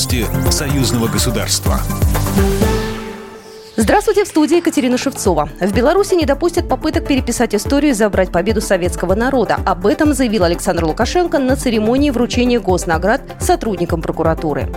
Новости союзного государства. Здравствуйте, в студии Екатерина Шевцова. В Беларуси не допустят попыток переписать историю и забрать победу советского народа. Об этом заявил Александр Лукашенко на церемонии вручения госнаград сотрудникам прокуратуры.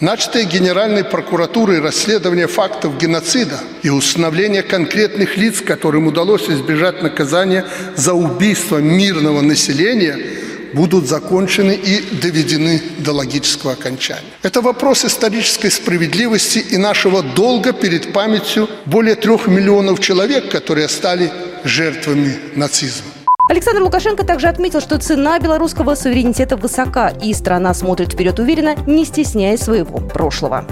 Начатое Генеральной прокуратурой расследование фактов геноцида и установление конкретных лиц, которым удалось избежать наказания за убийство мирного населения – будут закончены и доведены до логического окончания. Это вопрос исторической справедливости и нашего долга перед памятью более трех миллионов человек, которые стали жертвами нацизма. Александр Лукашенко также отметил, что цена белорусского суверенитета высока, и страна смотрит вперед уверенно, не стесняясь своего прошлого.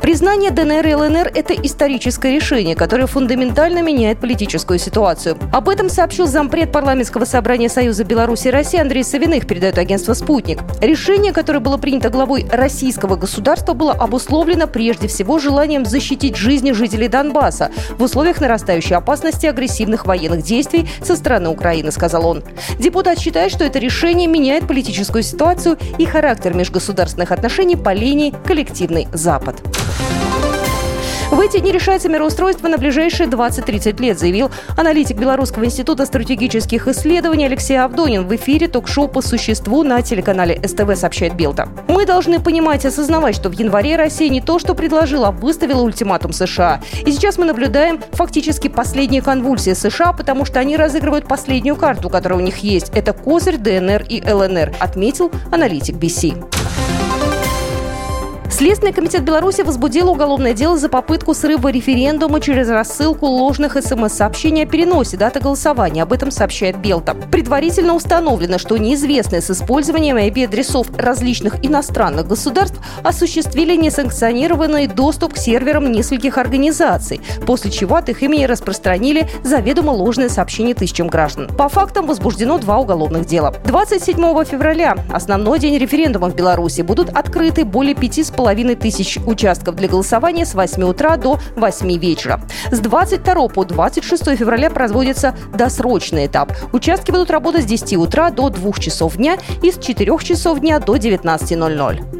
Признание ДНР и ЛНР – это историческое решение, которое фундаментально меняет политическую ситуацию. Об этом сообщил зампред парламентского собрания Союза Беларуси и России Андрей Савиных, передает агентство «Спутник». Решение, которое было принято главой российского государства, было обусловлено прежде всего желанием защитить жизни жителей Донбасса в условиях нарастающей опасности агрессивных военных действий со стороны Украины, сказал он. Депутат считает, что это решение меняет политическую ситуацию и характер межгосударственных отношений по линии «Коллективный Запад». В эти дни решается мироустройство на ближайшие 20-30 лет, заявил аналитик Белорусского института стратегических исследований Алексей Авдонин в эфире ток-шоу «По существу» на телеканале СТВ, сообщает Белта. Мы должны понимать и осознавать, что в январе Россия не то что предложила, а выставила ультиматум США. И сейчас мы наблюдаем фактически последние конвульсии США, потому что они разыгрывают последнюю карту, которая у них есть. Это козырь ДНР и ЛНР, отметил аналитик BC. Следственный комитет Беларуси возбудил уголовное дело за попытку срыва референдума через рассылку ложных смс-сообщений о переносе даты голосования. Об этом сообщает Белта. Предварительно установлено, что неизвестные с использованием IP-адресов различных иностранных государств осуществили несанкционированный доступ к серверам нескольких организаций, после чего от их имени распространили заведомо ложные сообщения тысячам граждан. По фактам возбуждено два уголовных дела. 27 февраля, основной день референдума в Беларуси, будут открыты более пяти с половиной тысяч участков для голосования с 8 утра до 8 вечера. С 22 по 26 февраля производится досрочный этап. Участки будут работать с 10 утра до 2 часов дня и с 4 часов дня до 19.00.